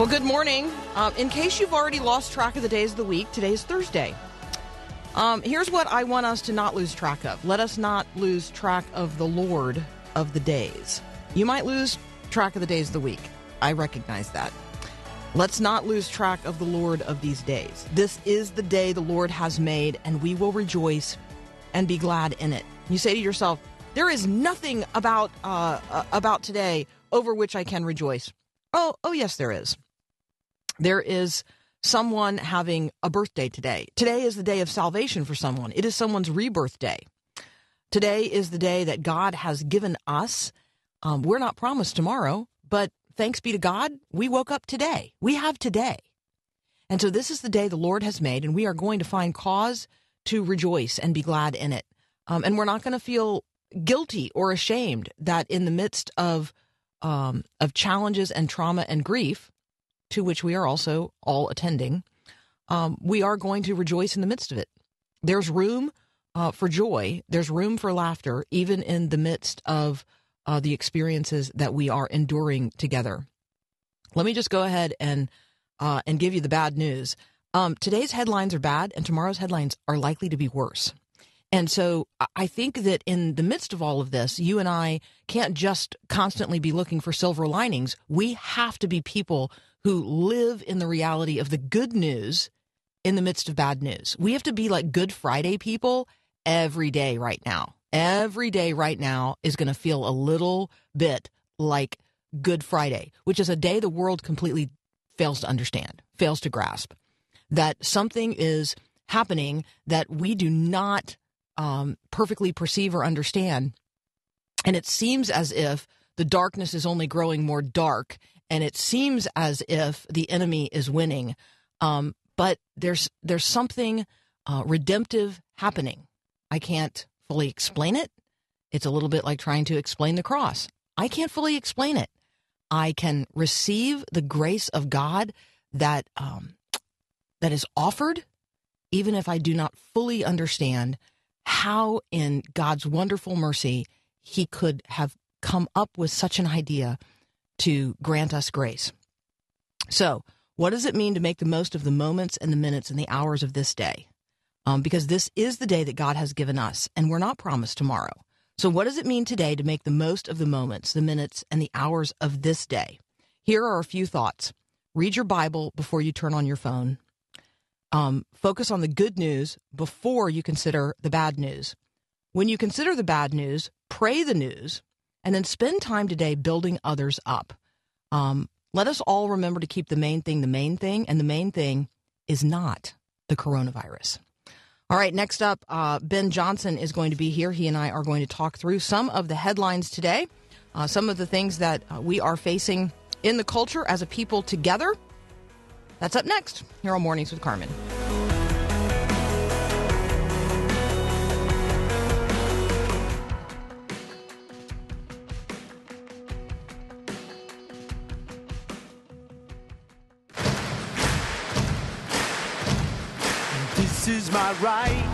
Well, good morning. Um, in case you've already lost track of the days of the week, today is Thursday. Um, here's what I want us to not lose track of. Let us not lose track of the Lord of the days. You might lose track of the days of the week. I recognize that. Let's not lose track of the Lord of these days. This is the day the Lord has made, and we will rejoice and be glad in it. You say to yourself, "There is nothing about uh, uh about today over which I can rejoice." Oh, oh yes, there is. There is someone having a birthday today. Today is the day of salvation for someone, it is someone's rebirth day. Today is the day that God has given us. Um, we're not promised tomorrow, but thanks be to God, we woke up today. We have today. And so this is the day the Lord has made, and we are going to find cause to rejoice and be glad in it. Um, and we're not going to feel guilty or ashamed that in the midst of um, of challenges and trauma and grief, to which we are also all attending, um, we are going to rejoice in the midst of it. There's room uh, for joy, there's room for laughter, even in the midst of uh, the experiences that we are enduring together. Let me just go ahead and uh, and give you the bad news. Um, today's headlines are bad, and tomorrow's headlines are likely to be worse. And so I think that in the midst of all of this, you and I can't just constantly be looking for silver linings. We have to be people who live in the reality of the good news in the midst of bad news. We have to be like Good Friday people every day right now. Every day right now is going to feel a little bit like Good Friday, which is a day the world completely fails to understand, fails to grasp. That something is happening that we do not um, perfectly perceive or understand. And it seems as if the darkness is only growing more dark and it seems as if the enemy is winning. Um, but there's there's something uh, redemptive happening. I can't fully explain it. It's a little bit like trying to explain the cross. I can't fully explain it. I can receive the grace of God that um, that is offered, even if I do not fully understand how, in God's wonderful mercy, He could have come up with such an idea to grant us grace. So, what does it mean to make the most of the moments and the minutes and the hours of this day? Um, because this is the day that God has given us, and we're not promised tomorrow. So, what does it mean today to make the most of the moments, the minutes, and the hours of this day? Here are a few thoughts. Read your Bible before you turn on your phone. Um, focus on the good news before you consider the bad news. When you consider the bad news, pray the news and then spend time today building others up. Um, let us all remember to keep the main thing the main thing, and the main thing is not the coronavirus. All right, next up, uh, Ben Johnson is going to be here. He and I are going to talk through some of the headlines today, uh, some of the things that uh, we are facing in the culture as a people together. That's up next here on Mornings with Carmen. My right,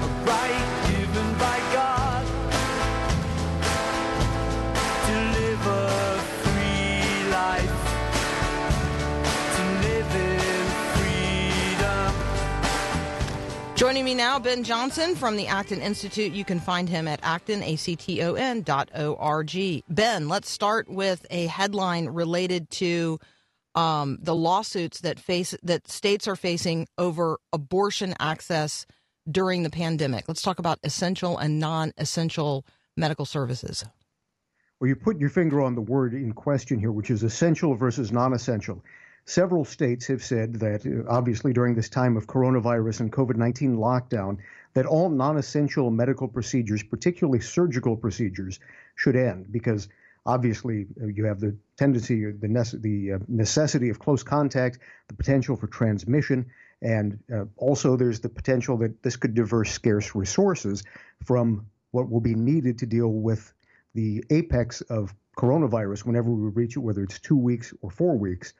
a right given by God to live a free life, to live in freedom. Joining me now, Ben Johnson from the Acton Institute. You can find him at acton, A-C-T-O-N dot O-R-G. Ben, let's start with a headline related to um, the lawsuits that face that states are facing over abortion access during the pandemic. Let's talk about essential and non-essential medical services. Well, you put your finger on the word in question here, which is essential versus non-essential. several states have said that, uh, obviously, during this time of coronavirus and COVID 19 lockdown, that all non essential medical procedures, particularly surgical procedures, should end because obviously uh, you have the tendency, the, nece- the uh, necessity of close contact, the potential for transmission, and uh, also there's the potential that this could divert scarce resources from what will be needed to deal with the apex of coronavirus whenever we reach it, whether it's two weeks or four weeks,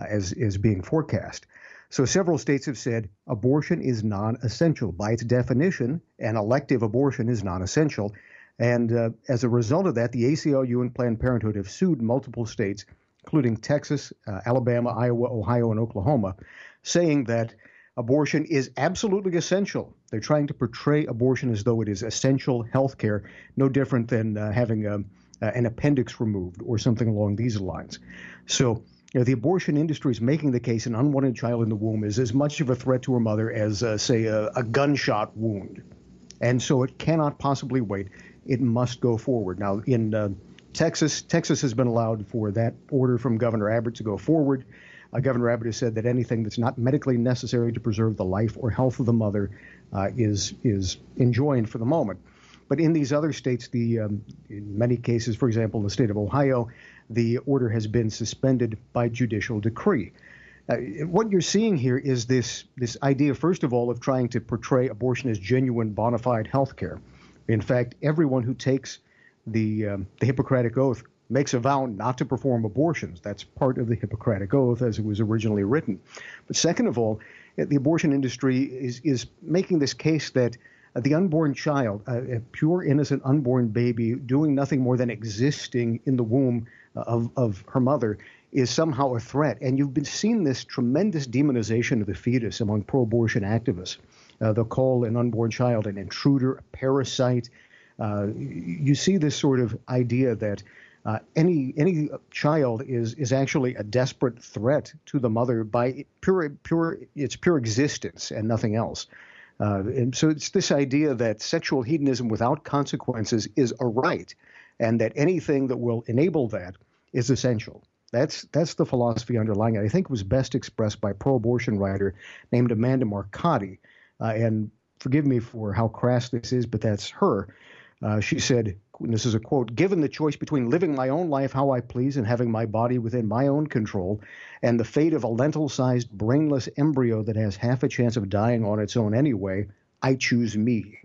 uh, as is being forecast. So several states have said abortion is non-essential by its definition. An elective abortion is non-essential, and uh, as a result of that, the ACLU and Planned Parenthood have sued multiple states, including Texas, uh, Alabama, Iowa, Ohio, and Oklahoma, saying that abortion is absolutely essential. They're trying to portray abortion as though it is essential health care, no different than uh, having a, uh, an appendix removed or something along these lines. So, you know, the abortion industry is making the case an unwanted child in the womb is as much of a threat to her mother as, uh, say, a, a gunshot wound. And so it cannot possibly wait. It must go forward. Now, in uh, Texas, Texas has been allowed for that order from Governor Abbott to go forward. Uh, Governor Abbott has said that anything that's not medically necessary to preserve the life or health of the mother uh, is is enjoined for the moment. But in these other states, the um, in many cases, for example, in the state of Ohio, the order has been suspended by judicial decree. Uh, what you're seeing here is this this idea, first of all, of trying to portray abortion as genuine, bona fide health care. In fact, everyone who takes the um, the Hippocratic oath makes a vow not to perform abortions. That's part of the Hippocratic Oath as it was originally written. But second of all, uh, the abortion industry is, is making this case that uh, the unborn child, uh, a pure, innocent, unborn baby, doing nothing more than existing in the womb uh, of, of her mother, is somehow a threat. And you've been seeing this tremendous demonization of the fetus among pro abortion activists. Uh, they'll call an unborn child an intruder, a parasite. Uh, you see this sort of idea that uh, any any child is is actually a desperate threat to the mother by pure pure its pure existence and nothing else. Uh, and so it's this idea that sexual hedonism without consequences is a right, and that anything that will enable that is essential. That's that's the philosophy underlying it. I think it was best expressed by pro-abortion writer named Amanda Marcotte, uh, and forgive me for how crass this is, but that's her. Uh, she said, and this is a quote, given the choice between living my own life how I please and having my body within my own control, and the fate of a lentil sized, brainless embryo that has half a chance of dying on its own anyway, I choose me.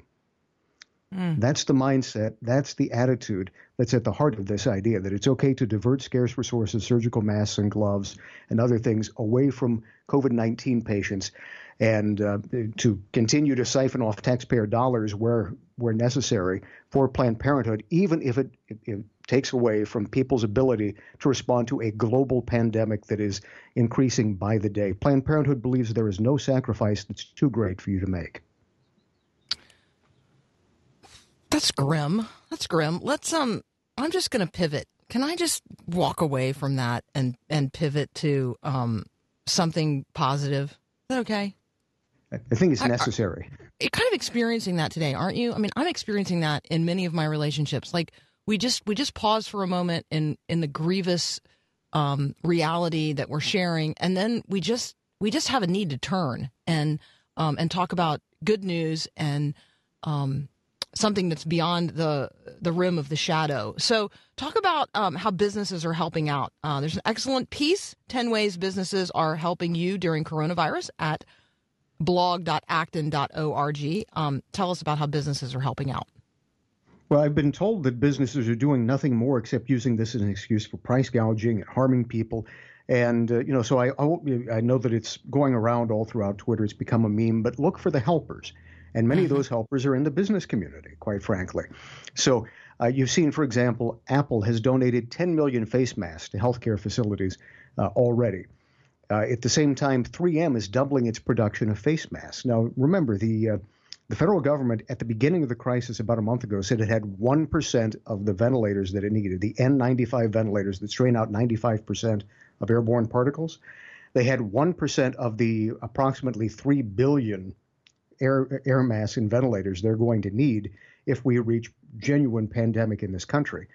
Mm. That's the mindset, that's the attitude that's at the heart of this idea that it's okay to divert scarce resources, surgical masks and gloves and other things away from COVID 19 patients and uh, to continue to siphon off taxpayer dollars where where necessary for Planned Parenthood, even if it, it, it, takes away from people's ability to respond to a global pandemic that is increasing by the day. Planned Parenthood believes there is no sacrifice that's too great for you to make. That's grim. That's grim. Let's um. I'm just going to pivot. Can I just walk away from that and and pivot to um something positive? Is that okay? I think it's necessary. You're kind of experiencing that today, aren't you? I mean, I'm experiencing that in many of my relationships. Like we just we just pause for a moment in in the grievous um, reality that we're sharing, and then we just we just have a need to turn and um, and talk about good news and um, something that's beyond the the rim of the shadow. So, talk about um, how businesses are helping out. Uh, there's an excellent piece: ten ways businesses are helping you during coronavirus at blog.acton.org. Um, tell us about how businesses are helping out. Well, I've been told that businesses are doing nothing more except using this as an excuse for price gouging and harming people. And uh, you know, so I I know that it's going around all throughout Twitter. It's become a meme. But look for the helpers, and many mm-hmm. of those helpers are in the business community, quite frankly. So uh, you've seen, for example, Apple has donated 10 million face masks to healthcare facilities uh, already. Uh, at the same time, 3M is doubling its production of face masks. Now, remember, the uh, the federal government at the beginning of the crisis about a month ago said it had 1% of the ventilators that it needed, the N95 ventilators that strain out 95% of airborne particles. They had 1% of the approximately 3 billion air, air masks and ventilators they're going to need if we reach genuine pandemic in this country.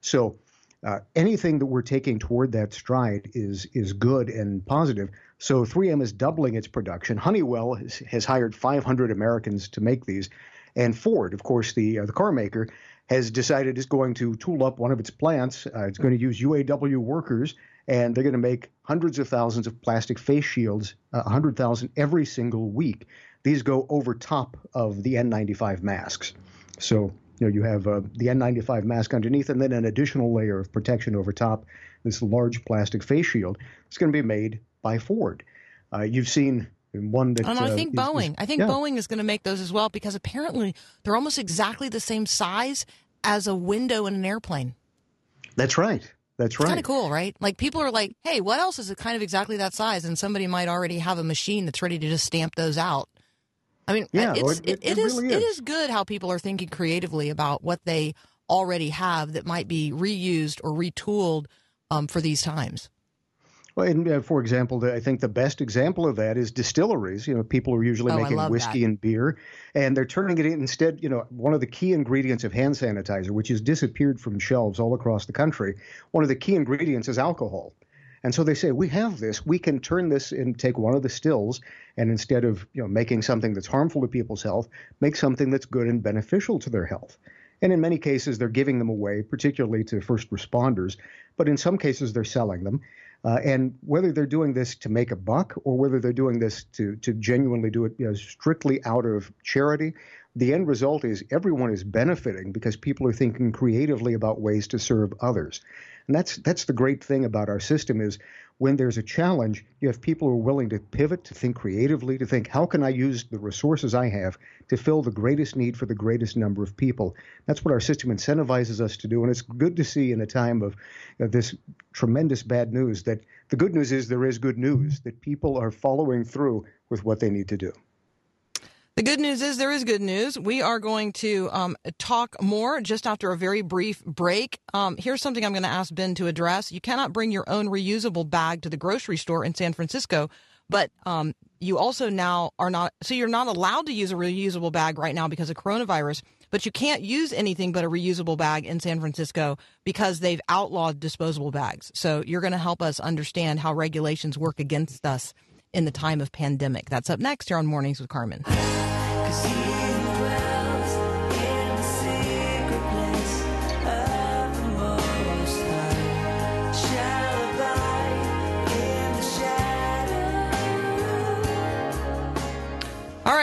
So uh, anything that we're taking toward that stride is is good and positive. So 3M is doubling its production. Honeywell has, has hired 500 Americans to make these, and Ford, of course, the uh, the car maker, has decided it's going to tool up one of its plants. Uh, it's going to use UAW workers, and they're going to make hundreds of thousands of plastic face shields, uh, 100,000 every single week. These go over top of the N95 masks. So you know you have uh, the N95 mask underneath, and then an additional layer of protection over top. This large plastic face shield. It's going to be made by Ford. Uh, you've seen one that. And I uh, think is- is- Boeing. I think yeah. Boeing is going to make those as well because apparently they're almost exactly the same size as a window in an airplane. That's right. That's right. kind of cool, right? Like people are like, "Hey, what else is it kind of exactly that size?" And somebody might already have a machine that's ready to just stamp those out. I mean, Yeah, it's, it, it, it, is, really it is. is good how people are thinking creatively about what they already have that might be reused or retooled um, for these times. Well, and uh, for example, the, I think the best example of that is distilleries. You know, people are usually Oh, making whiskey that. and beer, and they're turning it in instead. You know, one of the key ingredients of hand sanitizer, which has disappeared from shelves all across the country, one of the key ingredients is alcohol. And so they say, we have this. We can turn this and take one of the stills, and instead of you know making something that's harmful to people's health, make something that's good and beneficial to their health. And in many cases, they're giving them away, particularly to first responders. But in some cases, they're selling them. Uh, and whether they're doing this to make a buck or whether they're doing this to, to genuinely do it you know, strictly out of charity, the end result is everyone is benefiting because people are thinking creatively about ways to serve others. And that's that's the great thing about our system is when there's a challenge, you have people who are willing to pivot, to think creatively, to think how can I use the resources I have to fill the greatest need for the greatest number of people. That's what our system incentivizes us to do, and it's good to see in a time of uh, this tremendous bad news that the good news is there is good news that people are following through with what they need to do. The good news is there is good news. We are going to um, talk more just after a very brief break. Um, here's something I'm going to ask Ben to address. You cannot bring your own reusable bag to the grocery store in San Francisco, but um, you also now are not, so you're not allowed to use a reusable bag right now because of coronavirus, but you can't use anything but a reusable bag in San Francisco because they've outlawed disposable bags. So you're going to help us understand how regulations work against us in the time of pandemic. That's up next here on Mornings with Carmen.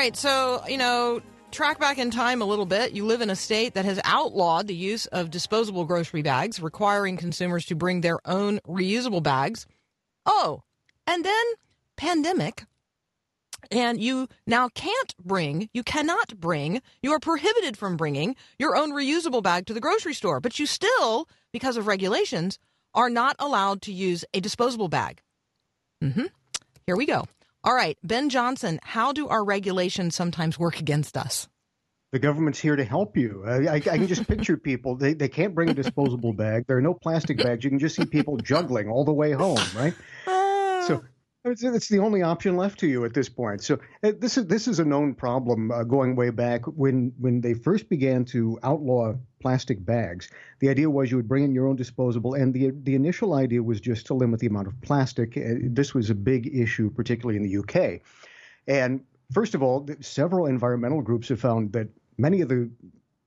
Right, so, you know, track back in time a little bit. You live in a state that has outlawed the use of disposable grocery bags, requiring consumers to bring their own reusable bags. Oh, and then pandemic. And you now can't bring, you cannot bring, you are prohibited from bringing your own reusable bag to the grocery store, but you still, because of regulations, are not allowed to use a disposable bag. hmm Here we go. All right, Ben Johnson, how do our regulations sometimes work against us? The government's here to help you. I, I, I can just picture people. They, they can't bring a disposable bag. There are no plastic bags. You can just see people juggling all the way home, right? It's the only option left to you at this point. So uh, this is this is a known problem uh, going way back when when they first began to outlaw plastic bags. The idea was you would bring in your own disposable, and the the initial idea was just to limit the amount of plastic. Uh, this was a big issue, particularly in the UK. And first of all, several environmental groups have found that many of the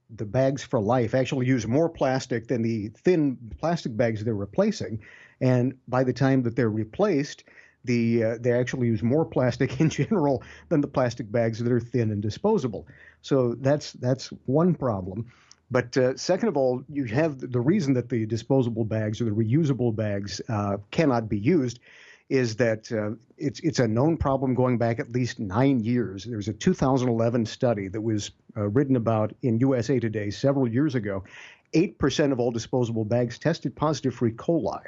the bags for life actually use more plastic than the thin plastic bags they're replacing. And by the time that they're replaced, the uh, they actually use more plastic in general than the plastic bags that are thin and disposable. So that's that's one problem. But uh, second of all, you have the reason that the disposable bags or the reusable bags uh, cannot be used is that uh, it's it's a known problem going back at least nine years. There was a 2011 study that was uh, written about in USA Today several years ago. Eight percent of all disposable bags tested positive for E. coli.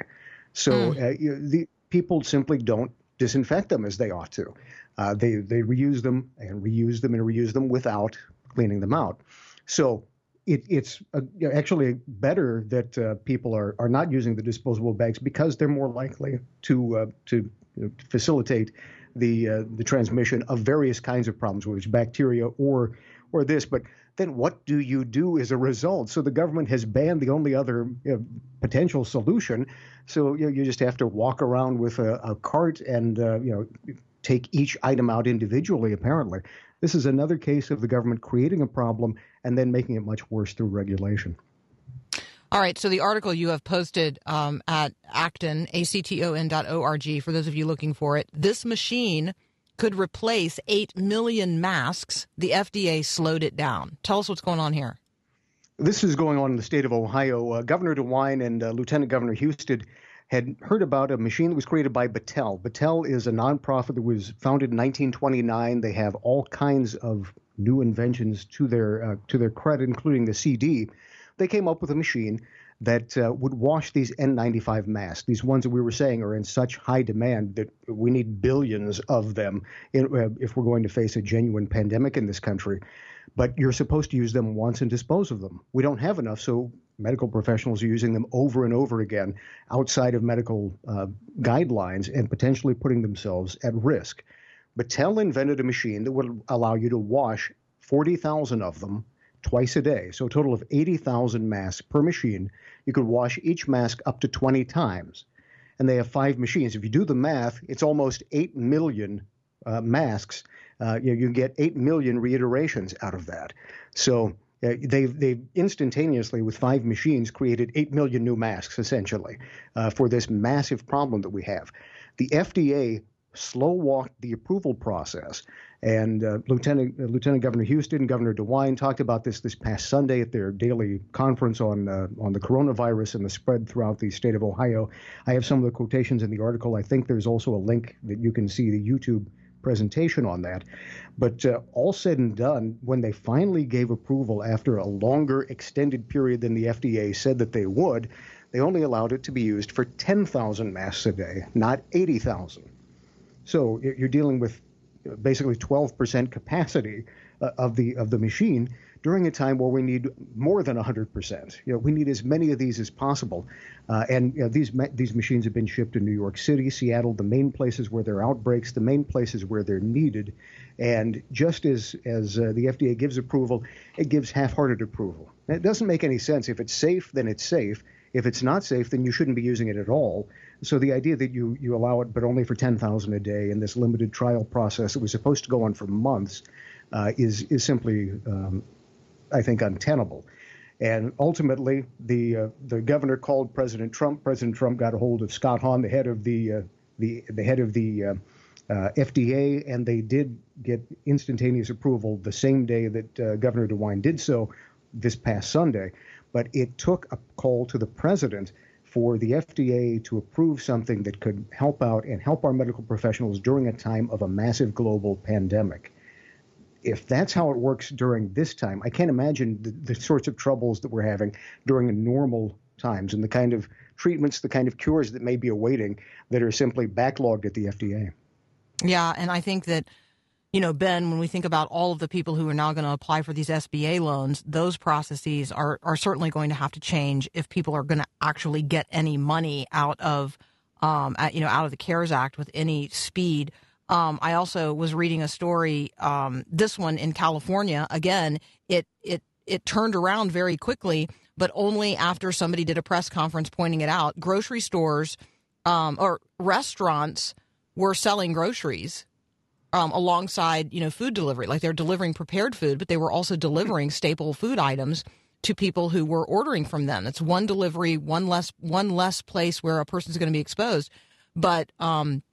So uh, you the people simply don't disinfect them as they ought to. Uh, they they reuse them and reuse them and reuse them without cleaning them out. So it, it's uh, actually better that uh, people are, are not using the disposable bags because they're more likely to uh, to you know, facilitate the uh, the transmission of various kinds of problems, whether it's bacteria or or this. But then what do you do as a result? So the government has banned the only other you know, potential solution. So you, know, you just have to walk around with a, a cart and uh, you know take each item out individually. Apparently, this is another case of the government creating a problem and then making it much worse through regulation. All right. So the article you have posted um, at Acton, A-C-T-O-N dot O-R-G, for those of you looking for it, this machine could replace 8 million masks. The FDA slowed it down. Tell us what's going on here. This is going on in the state of Ohio. Uh, Governor DeWine and uh, Lieutenant Governor Husted had heard about a machine that was created by Battelle. Battelle is a nonprofit that was founded in 1929. They have all kinds of new inventions to their uh, to their credit, including the CD they came up with a machine that uh, would wash these N95 masks. These ones that we were saying are in such high demand that we need billions of them in, uh, if we're going to face a genuine pandemic in this country. But you're supposed to use them once and dispose of them. We don't have enough, so medical professionals are using them over and over again outside of medical uh, guidelines and potentially putting themselves at risk. Battelle invented a machine that would allow you to wash 40,000 of them twice a day. So a total of 80,000 masks per machine. You could wash each mask up to 20 times. And they have five machines. If you do the math, it's almost 8 million uh, masks. Uh, you, know, you get 8 million reiterations out of that. So uh, they've, they've instantaneously, with five machines, created 8 million new masks, essentially, uh, for this massive problem that we have. The FDA slow walked the approval process. And uh, Lieutenant uh, Lieutenant Governor Husted, and Governor DeWine talked about this this past Sunday at their daily conference on uh, on the coronavirus and the spread throughout the state of Ohio. I have some of the quotations in the article. I think there's also a link that you can see the YouTube presentation on that. But uh, all said and done, when they finally gave approval after a longer extended period than the FDA said that they would, they only allowed it to be used for 10,000 masks a day, not 80,000. So you're dealing with basically 12% capacity uh, of the of the machine during a time where we need more than 100%. You know, we need as many of these as possible. Uh, and you know, these these machines have been shipped to New York City, Seattle, the main places where there are outbreaks, the main places where they're needed. And just as as uh, the FDA gives approval, it gives half-hearted approval. It doesn't make any sense. If it's safe, then it's safe. If it's not safe, then you shouldn't be using it at all. So the idea that you you allow it, but only for ten thousand a day in this limited trial process that was supposed to go on for months, uh, is is simply, um, I think, untenable. And ultimately, the uh, the governor called President Trump. President Trump got a hold of Scott Hahn, the head of the uh, the the head of the uh, uh, FDA, and they did get instantaneous approval the same day that uh, Governor DeWine did so this past Sunday. But it took a call to the president for the FDA to approve something that could help out and help our medical professionals during a time of a massive global pandemic. If that's how it works during this time, I can't imagine the, the sorts of troubles that we're having during normal times and the kind of treatments, the kind of cures that may be awaiting that are simply backlogged at the FDA. Yeah, and I think that you know, Ben, when we think about all of the people who are now going to apply for these SBA loans, those processes are, are certainly going to have to change if people are going to actually get any money out of, um, you know, out of the CARES Act with any speed. Um, I also was reading a story, um, this one in California. Again, it, it, it turned around very quickly, but only after somebody did a press conference pointing it out. Grocery stores, um, or restaurants were selling groceries um, alongside you know food delivery. Like they're delivering prepared food, but they were also delivering staple food items to people who were ordering from them. It's one delivery, one less one less place where a person's going to be exposed. But um,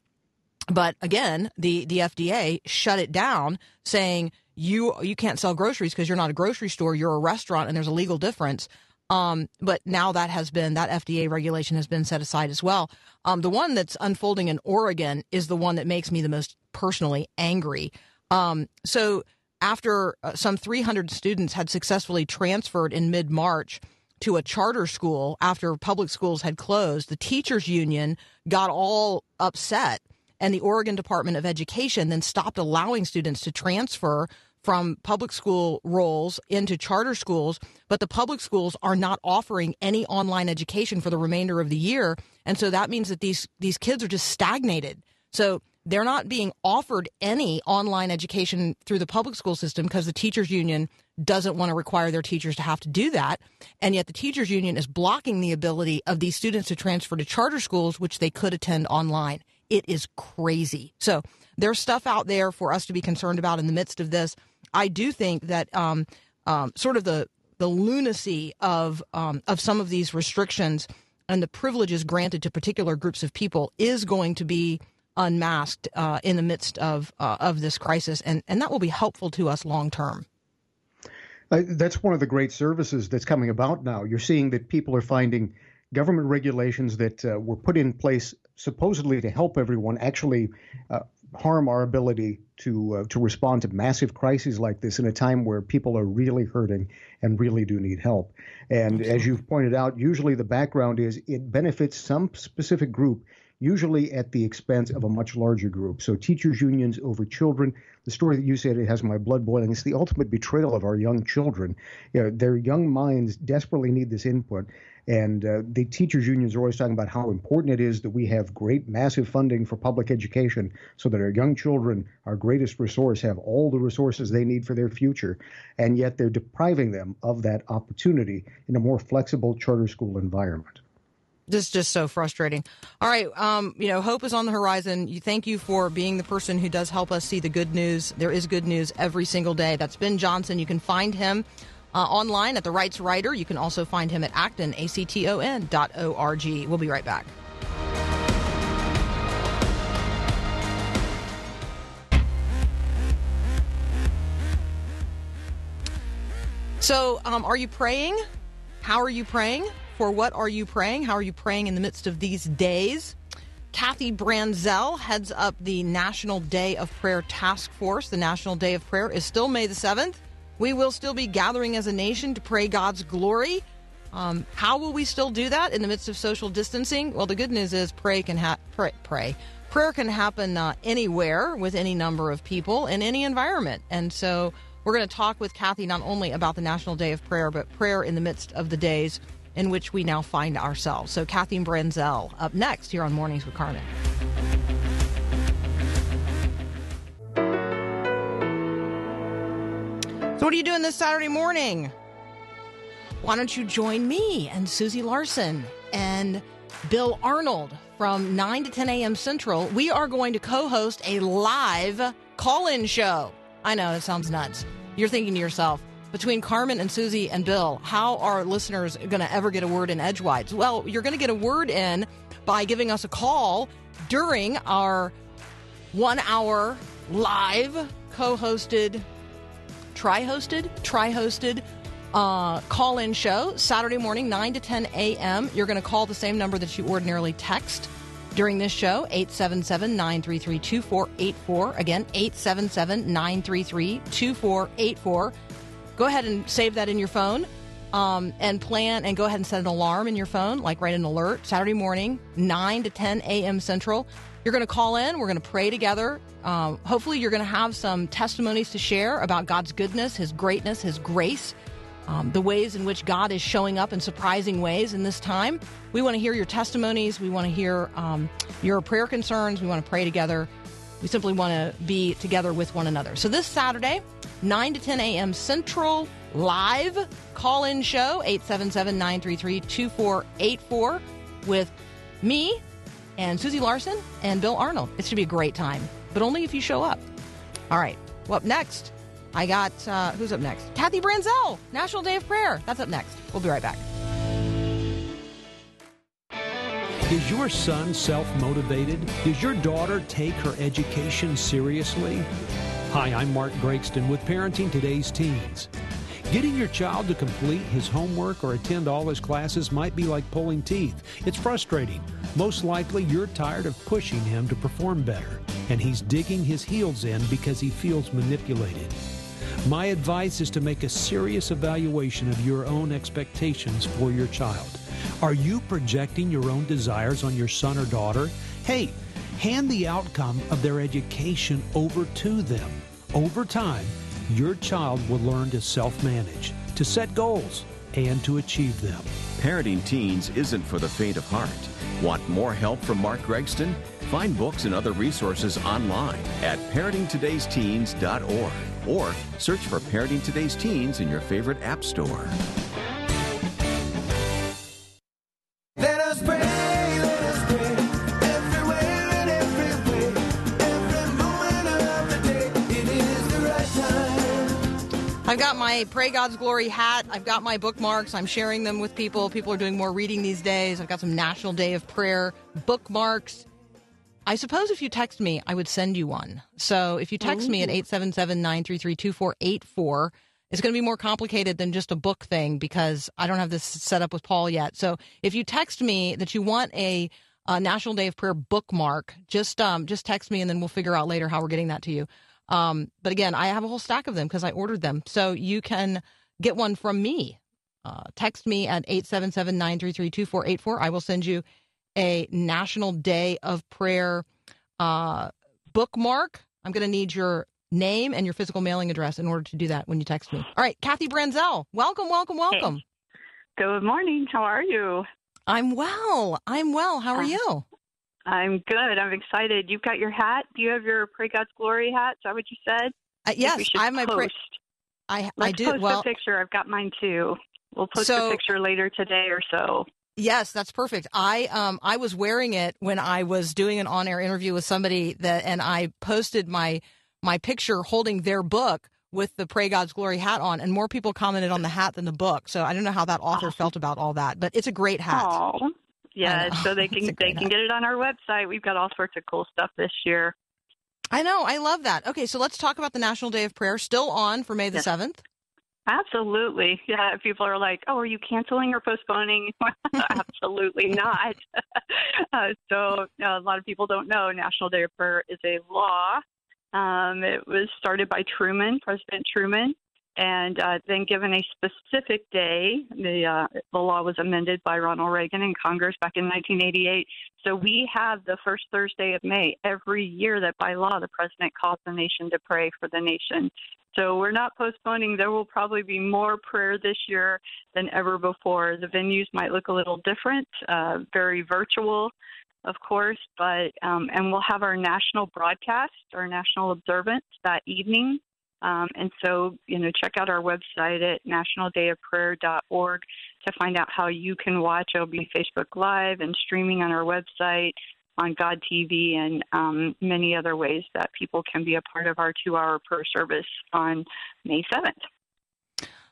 but again, the the FDA shut it down, saying you you can't sell groceries because you're not a grocery store, you're a restaurant, and there's a legal difference. Um, but now that has been that FDA regulation has been set aside as well. Um, the one that's unfolding in Oregon is the one that makes me the most personally angry. Um, so after uh, some 300 students had successfully transferred in mid March to a charter school after public schools had closed, the teachers union got all upset. And the Oregon Department of Education then stopped allowing students to transfer from public school rolls into charter schools, but the public schools are not offering any online education for the remainder of the year. And so that means that these these kids are just stagnated. So they're not being offered any online education through the public school system because the teachers union doesn't want to require their teachers to have to do that. And yet the teachers union is blocking the ability of these students to transfer to charter schools, which they could attend online. It is crazy. So there's stuff out there for us to be concerned about in the midst of this. I do think that um, um, sort of the the lunacy of um, of some of these restrictions and the privileges granted to particular groups of people is going to be unmasked uh, in the midst of uh, of this crisis, and and that will be helpful to us long term. That's one of the great services that's coming about now. You're seeing that people are finding government regulations that uh, were put in place supposedly to help everyone actually uh, harm our ability to uh, to respond to massive crises like this in a time where people are really hurting and really do need help. And as you've pointed out, usually the background is it benefits some specific group usually at the expense of a much larger group. So teachers' unions over children. The story that you said it has my blood boiling. It's the ultimate betrayal of our young children. You know, their young minds desperately need this input. And uh, the teachers' unions are always talking about how important it is that we have great, massive funding for public education so that our young children, our greatest resource, have all the resources they need for their future. And yet they're depriving them of that opportunity in a more flexible charter school environment just just so frustrating. All right, um, you know, hope is on the horizon. You thank you for being the person who does help us see the good news. There is good news every single day. That's Ben Johnson. You can find him uh, online at the Rights Writer. You can also find him at Acton, A-C-T-O-N dot O-R-G. We'll be right back. So, um, are you praying? How are you praying? For what are you praying? How are you praying in the midst of these days? Kathy Branzell heads up the National Day of Prayer Task Force. The National Day of Prayer is still May the 7th. We will still be gathering as a nation to pray God's glory. Um, how will we still do that in the midst of social distancing? Well, the good news is pray can ha- pray, pray. Prayer can happen uh, anywhere with any number of people in any environment. And so we're going to talk with Kathy not only about the National Day of Prayer, but prayer in the midst of the days in which we now find ourselves. So, Kathleen Branzell up next here on Mornings with Carmen. So, what are you doing this Saturday morning? Why don't you join me and Susie Larson and Bill Arnold from 9 to 10 a.m. Central? We are going to co host a live call in show. I know it sounds nuts. You're thinking to yourself, between Carmen and Susie and Bill, how are listeners going to ever get a word in edgewise? Well, you're going to get a word in by giving us a call during our one hour live co hosted, tri hosted, tri hosted uh, call in show Saturday morning, 9 to 10 a.m. You're going to call the same number that you ordinarily text during this show 877 933 2484. Again, 877 933 2484 go ahead and save that in your phone um, and plan and go ahead and set an alarm in your phone, like write an alert Saturday morning, 9 to 10 a.m. Central. You're going to call in. We're going to pray together. Um, hopefully, you're going to have some testimonies to share about God's goodness, His greatness, His grace, um, the ways in which God is showing up in surprising ways in this time. We want to hear your testimonies. We want to hear um, your prayer concerns. We want to pray together. We simply want to be together with one another. So, this Saturday, 9 to 10 a.m. Central live call in show, 877 933 2484, with me and Susie Larson and Bill Arnold. It should be a great time, but only if you show up. All right, well, up next, I got uh, who's up next? Kathy Branzell, National Day of Prayer. That's up next. We'll be right back. Is your son self motivated? Does your daughter take her education seriously? Hi, I'm Mark Gregston with Parenting Today's Teens. Getting your child to complete his homework or attend all his classes might be like pulling teeth. It's frustrating. Most likely, you're tired of pushing him to perform better, and he's digging his heels in because he feels manipulated. My advice is to make a serious evaluation of your own expectations for your child. Are you projecting your own desires on your son or daughter? Hey, hand the outcome of their education over to them. Over time, your child will learn to self manage, to set goals, and to achieve them. Parenting teens isn't for the faint of heart. Want more help from Mark Gregston? Find books and other resources online at parentingtodaysteens.org or search for Parenting Today's Teens in your favorite app store. I've got my Pray God's Glory hat. I've got my bookmarks. I'm sharing them with people. People are doing more reading these days. I've got some National Day of Prayer bookmarks. I suppose if you text me, I would send you one. So if you text me at 877 933 2484, it's going to be more complicated than just a book thing because I don't have this set up with Paul yet. So if you text me that you want a, a National Day of Prayer bookmark, just um, just text me and then we'll figure out later how we're getting that to you. Um, but again, I have a whole stack of them because I ordered them. So you can get one from me. Uh, text me at 877 933 2484. I will send you a National Day of Prayer uh, bookmark. I'm going to need your name and your physical mailing address in order to do that when you text me. All right, Kathy Branzell, welcome, welcome, welcome. Good morning. How are you? I'm well. I'm well. How are Uh, you? I'm good. I'm excited. You've got your hat. Do you have your Pray God's Glory hat? Is that what you said? Uh, I yes, I have my. post. I I Let's do. post Well, a picture. I've got mine too. We'll post So- a picture later today or so. Yes, that's perfect. I um I was wearing it when I was doing an on-air interview with somebody that and I posted my my picture holding their book with the Pray God's Glory hat on and more people commented on the hat than the book. So I don't know how that author felt about all that, but it's a great hat. Oh, yeah. So they can they can get it on our website. We've got all sorts of cool stuff this year. I know. I love that. Okay, so let's talk about the National Day of Prayer still on for May the Yes. 7th. Absolutely. Yeah. People are like, "Oh, are you canceling or postponing?" Absolutely not. uh, so a lot of people don't know National Day of Prayer is a law. Um, it was started by Truman, President Truman, and uh, then given a specific day. The uh, the law was amended by Ronald Reagan in Congress back in 1988. So we have the first Thursday of May every year that by law the president calls the nation to pray for the nation. So we're not postponing. There will probably be more prayer this year than ever before. The venues might look a little different, uh, very virtual, of course, but um, and we'll have our national broadcast, our national observance that evening. Um, and so, you know, check out our website at nationaldayofprayer.org to find out how you can watch. It'll be Facebook Live and streaming on our website, on God TV, and um, many other ways that people can be a part of our two hour prayer service on May 7th.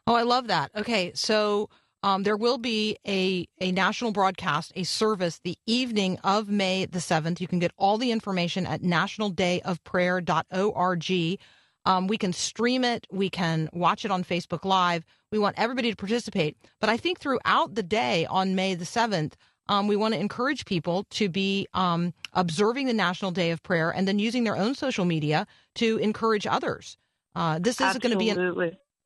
Oh, I love that. Okay, so um, there will be a, a national broadcast, a service the evening of May the 7th. You can get all the information at nationaldayofprayer.org. Um, we can stream it, we can watch it on Facebook Live. We want everybody to participate. But I think throughout the day on May the 7th, um, we want to encourage people to be um, observing the National Day of Prayer and then using their own social media to encourage others. Uh, this is going to be an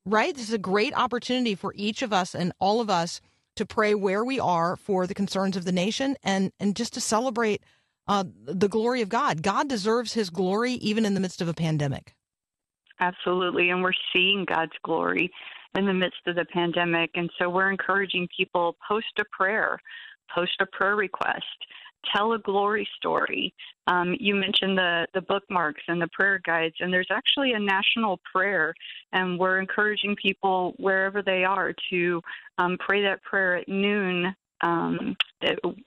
right? This is a great opportunity for each of us and all of us to pray where we are for the concerns of the nation and and just to celebrate uh, the glory of God. God deserves His glory even in the midst of a pandemic. Absolutely. And we're seeing God's glory in the midst of the pandemic. And so we're encouraging people post a prayer, post a prayer request, tell a glory story. Um, you mentioned the, the bookmarks and the prayer guides, and there's actually a national prayer. And we're encouraging people wherever they are to um, pray that prayer at noon um,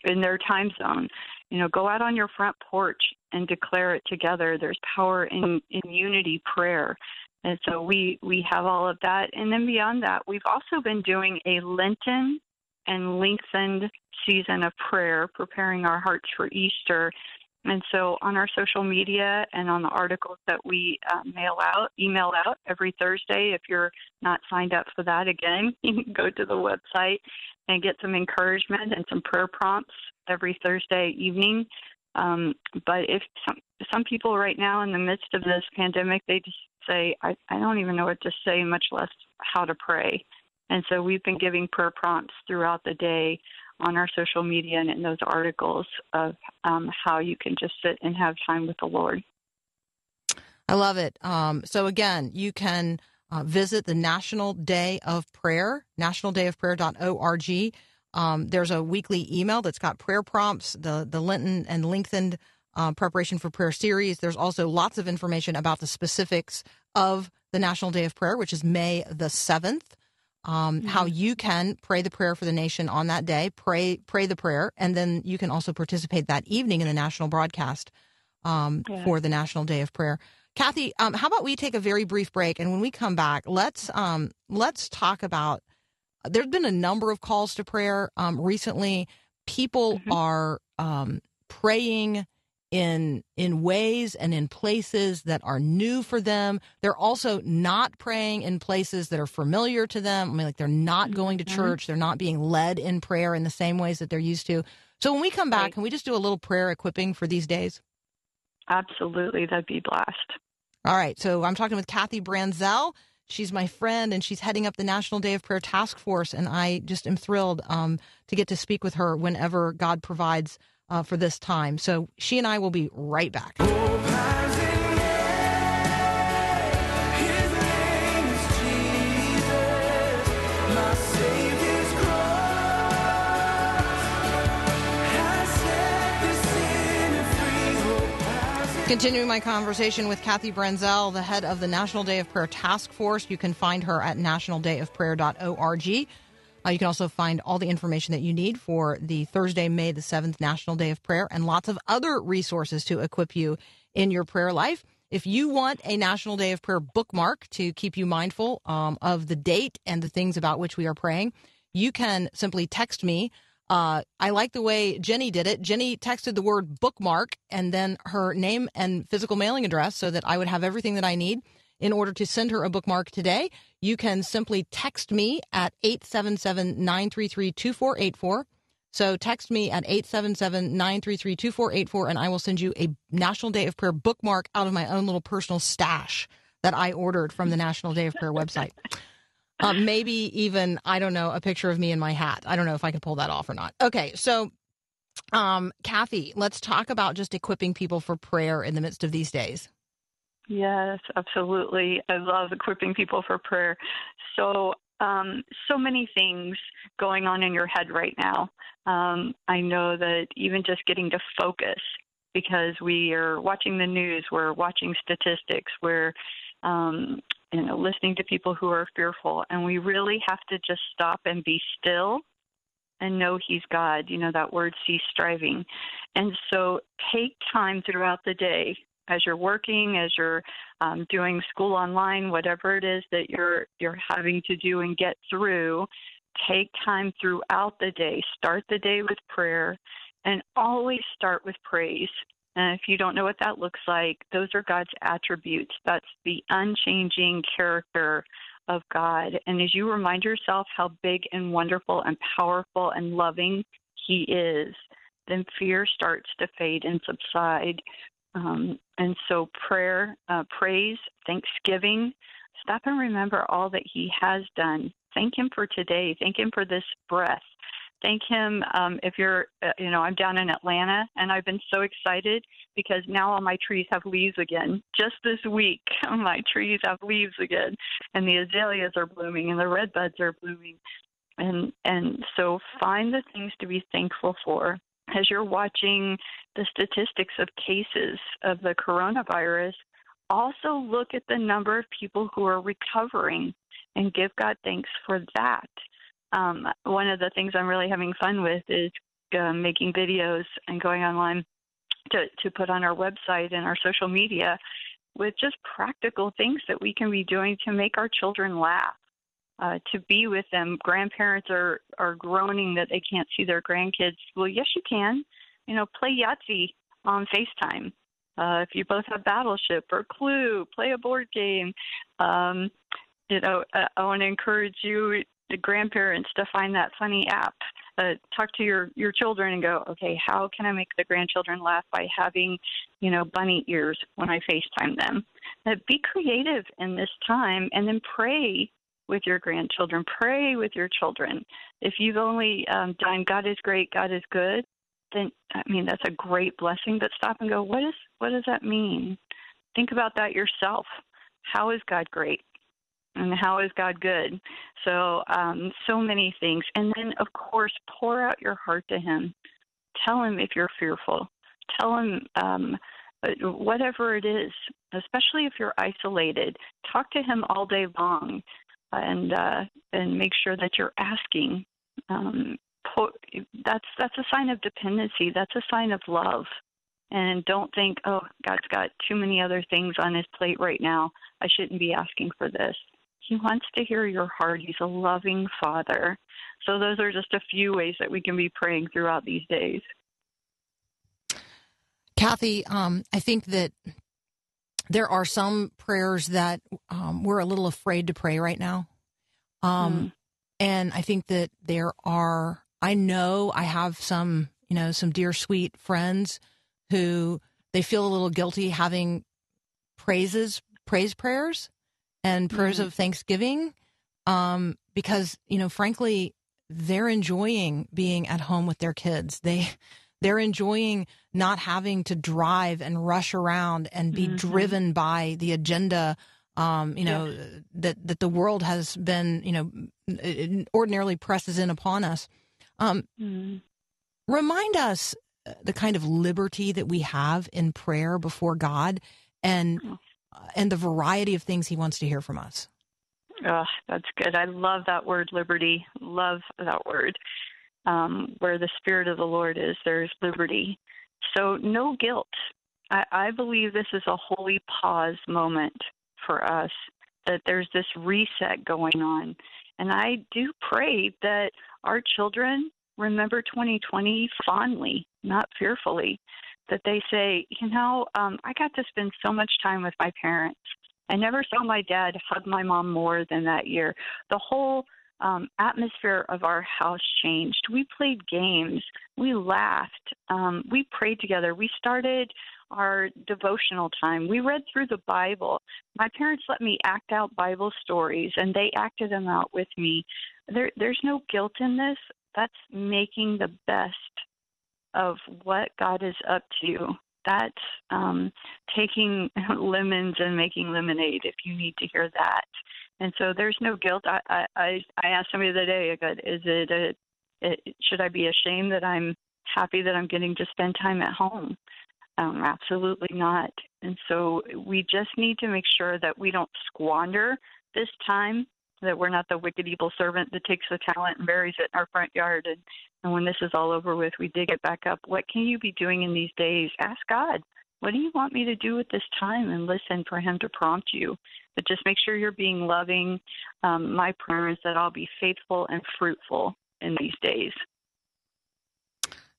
in their time zone. You know, go out on your front porch and declare it together. There's power in, in unity prayer. And so we, we have all of that. And then beyond that, we've also been doing a Lenten and lengthened season of prayer, preparing our hearts for Easter. And so on our social media and on the articles that we uh, mail out, email out every Thursday, if you're not signed up for that, again, you can go to the website and get some encouragement and some prayer prompts every Thursday evening. Um, but if some some people right now in the midst of this pandemic, they just say, I, I don't even know what to say, much less how to pray. And so we've been giving prayer prompts throughout the day on our social media and in those articles of um, how you can just sit and have time with the Lord. I love it. Um, so again, you can uh, visit the National Day of Prayer, nationaldayofprayer.org. Um, there's a weekly email that's got prayer prompts, the the Lenten and lengthened uh, preparation for prayer series. There's also lots of information about the specifics of the National Day of Prayer, which is May the 7th. Um, Mm-hmm. How you can pray the prayer for the nation on that day, pray pray the prayer, and then you can also participate that evening in the national broadcast um, Yeah. for the National Day of Prayer. Kathy, um, how about we take a very brief break, and when we come back, let's um, let's talk about. There's been a number of calls to prayer um, recently. People Mhm. are um, praying in in ways and in places that are new for them. They're also not praying in places that are familiar to them. I mean, like they're not going to Mhm. church. They're not being led in prayer in the same ways that they're used to. So when we come back, Right. can we just do a little prayer equipping for these days? Absolutely, that'd be blast. All right. So I'm talking with Kathy Branzell. She's my friend, and she's heading up the National Day of Prayer Task Force. And I just am thrilled um, to get to speak with her whenever God provides uh, for this time. So she and I will be right back. Continuing my conversation with Kathy Branzell, the head of the National Day of Prayer Task Force. You can find her at nationaldayofprayer.org. Uh, you can also find all the information that you need for the Thursday, May the 7th National Day of Prayer and lots of other resources to equip you in your prayer life. If you want a National Day of Prayer bookmark to keep you mindful um, of the date and the things about which we are praying, you can simply text me. Uh, I like the way Jenny did it. Jenny texted the word bookmark and then her name and physical mailing address so that I would have everything that I need in order to send her a bookmark today. You can simply text me at 877 933 2484. So text me at 877 933 2484 and I will send you a National Day of Prayer bookmark out of my own little personal stash that I ordered from the National Day of Prayer website. Uh, maybe even, I don't know, a picture of me in my hat. I don't know if I can pull that off or not. Okay, so um, Kathy, let's talk about just equipping people for prayer in the midst of these days. Yes, absolutely. I love equipping people for prayer. So, um, so many things going on in your head right now. Um, I know that even just getting to focus because we are watching the news, we're watching statistics, we're um, you know listening to people who are fearful, and we really have to just stop and be still and know He's God. You know that word, cease striving, and so take time throughout the day as you're working, as you're um, doing school online, whatever it is that you're you're having to do and get through, take time throughout the day. Start the day with prayer, and always start with praise. And if you don't know what that looks like, those are God's attributes. That's the unchanging character of God. And as you remind yourself how big and wonderful and powerful and loving He is, then fear starts to fade and subside. Um, and so, prayer, uh, praise, thanksgiving, stop and remember all that He has done. Thank Him for today. Thank Him for this breath. Thank Him um, if you're, uh, you know, I'm down in Atlanta and I've been so excited because now all my trees have leaves again. Just this week, my trees have leaves again, and the azaleas are blooming and the red buds are blooming. And and so find the things to be thankful for as you're watching the statistics of cases of the coronavirus, also look at the number of people who are recovering and give God thanks for that. Um, one of the things I'm really having fun with is uh, making videos and going online to, to put on our website and our social media with just practical things that we can be doing to make our children laugh. Uh, to be with them, grandparents are are groaning that they can't see their grandkids. Well, yes, you can. You know, play Yahtzee on FaceTime. Uh, if you both have Battleship or Clue, play a board game. Um, you know, uh, I want to encourage you, the grandparents, to find that funny app. Uh, talk to your your children and go, okay, how can I make the grandchildren laugh by having, you know, bunny ears when I FaceTime them? Uh, be creative in this time, and then pray with your grandchildren. Pray with your children. If you've only um, done God is great, God is good, then I mean that's a great blessing. But stop and go, what is what does that mean? Think about that yourself. How is God great? And how is God good? So, um, so many things. And then, of course, pour out your heart to Him. Tell Him if you're fearful. Tell him um, uh, whatever it is, especially if you're isolated. Talk to him all day long, and uh, and make sure that you're asking. Um, that's that's a sign of dependency. That's a sign of love. And don't think, oh, God's got too many other things on his plate right now. I shouldn't be asking for this. He wants to hear your heart. He's a loving father. So those are just a few ways that we can be praying throughout these days. Kathy, um, I think that there are some prayers that um, we're a little afraid to pray right now. Um, mm. And I think that there are, I know I have some, you know, some dear sweet friends who they feel a little guilty having praises, praise prayers and prayers mm-hmm. of thanksgiving um, because, you know, frankly, they're enjoying being at home with their kids. They they're enjoying not having to drive and rush around and be mm-hmm. driven by the agenda um, you know yeah. that that the world has been you know ordinarily presses in upon us um, mm-hmm. remind us uh, the kind of liberty that we have in prayer before God and oh. and the variety of things he wants to hear from us Oh, that's good. I love that word, liberty. Love that word. Um, where the Spirit of the Lord is, there's liberty. So, no guilt. I, I believe this is a holy pause moment for us, that there's this reset going on. And I do pray that our children remember 2020 fondly, not fearfully. That they say, you know, um, I got to spend so much time with my parents. I never saw my dad hug my mom more than that year. The whole um, atmosphere of our house changed. We played games. We laughed. Um, we prayed together. We started our devotional time. We read through the Bible. My parents let me act out Bible stories, and they acted them out with me. There, there's no guilt in this. That's making the best of what God is up to that's um, taking lemons and making lemonade if you need to hear that. And so there's no guilt. I I I asked somebody the other day, is it a it, should I be ashamed that I'm happy that I'm getting to spend time at home? Um, absolutely not. And so we just need to make sure that we don't squander this time that we're not the wicked evil servant that takes the talent and buries it in our front yard and and when this is all over with we dig it back up what can you be doing in these days ask god what do you want me to do with this time and listen for him to prompt you but just make sure you're being loving. Um, my prayer is that i'll be faithful and fruitful in these days.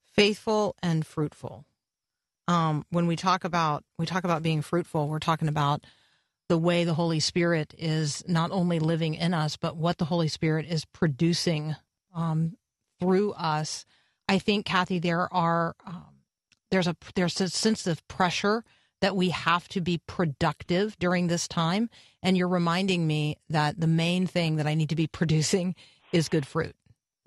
Faithful and fruitful. Um, when we talk about we talk about being fruitful we're talking about the way the Holy Spirit is not only living in us, but what the Holy Spirit is producing um, through us. I think, Kathy, there are um, there's a there's a sense of pressure that we have to be productive during this time, and you're reminding me that the main thing that I need to be producing is good fruit.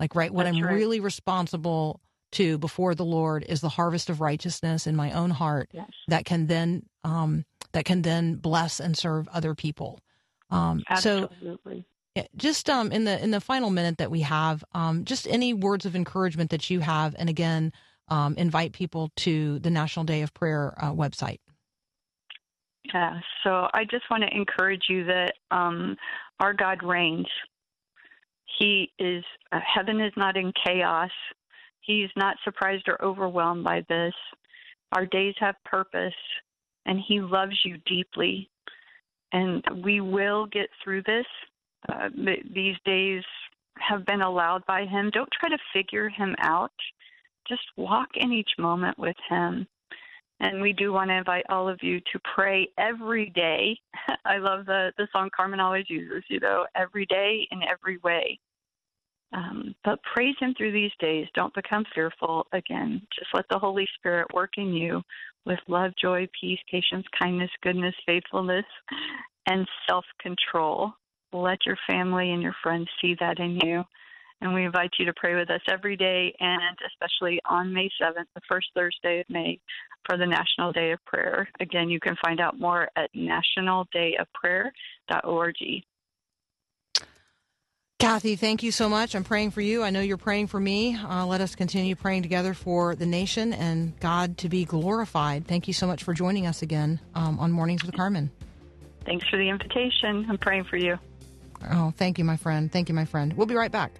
Like, right, what That's I'm right. really responsible to before the Lord is the harvest of righteousness in my own heart yes. that can then um, that can then bless and serve other people. Um, Absolutely. So, just um, in the in the final minute that we have, um, just any words of encouragement that you have, and again, um, invite people to the National Day of Prayer uh, website. Yeah, so I just want to encourage you that um, our God reigns. He is uh, heaven is not in chaos. He's not surprised or overwhelmed by this. Our days have purpose and He loves you deeply. And we will get through this. Uh, these days have been allowed by Him. Don't try to figure Him out. Just walk in each moment with Him. And we do want to invite all of you to pray every day. I love the, the song Carmen always uses, you know, every day in every way. Um, but praise Him through these days. Don't become fearful again. Just let the Holy Spirit work in you with love, joy, peace, patience, kindness, goodness, faithfulness, and self control. Let your family and your friends see that in you. And we invite you to pray with us every day and especially on May 7th, the first Thursday of May, for the National Day of Prayer. Again, you can find out more at nationaldayofprayer.org. Kathy, thank you so much. I'm praying for you. I know you're praying for me. Uh, let us continue praying together for the nation and God to be glorified. Thank you so much for joining us again um, on Mornings with Carmen. Thanks for the invitation. I'm praying for you. Oh, thank you, my friend. Thank you, my friend. We'll be right back.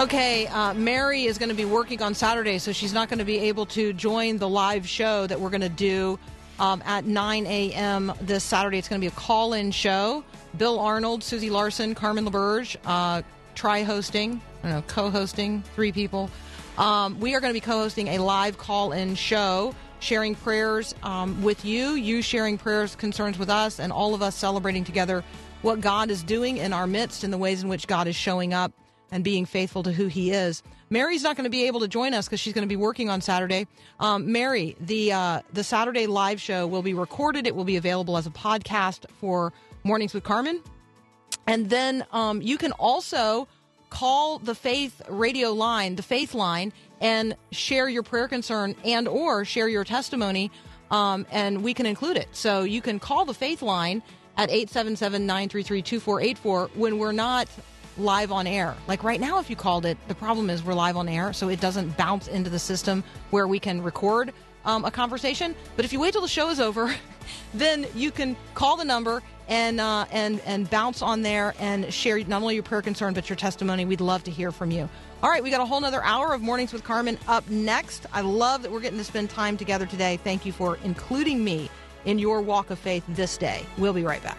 Okay, uh, Mary is going to be working on Saturday, so she's not going to be able to join the live show that we're going to do um, at 9 a.m. this Saturday. It's going to be a call in show. Bill Arnold, Susie Larson, Carmen LaBerge, uh, try hosting, I don't know, co hosting, three people. Um, we are going to be co hosting a live call in show, sharing prayers um, with you, you sharing prayers, concerns with us, and all of us celebrating together what God is doing in our midst and the ways in which God is showing up and being faithful to who he is. Mary's not going to be able to join us because she's going to be working on Saturday. Um, Mary, the uh, the Saturday live show will be recorded. It will be available as a podcast for Mornings with Carmen, and then um, you can also call the Faith Radio line, the Faith line, and share your prayer concern and or share your testimony, um, and we can include it. So you can call the Faith line at 877-933-2484 when we're not live on air. Like right now, if you called it, the problem is we're live on air, so it doesn't bounce into the system where we can record um, a conversation. But if you wait till the show is over, then you can call the number and uh, and and bounce on there and share not only your prayer concern but your testimony. We'd love to hear from you. All right, we got a whole nother hour of mornings with Carmen up next. I love that we're getting to spend time together today. Thank you for including me in your walk of faith this day. We'll be right back.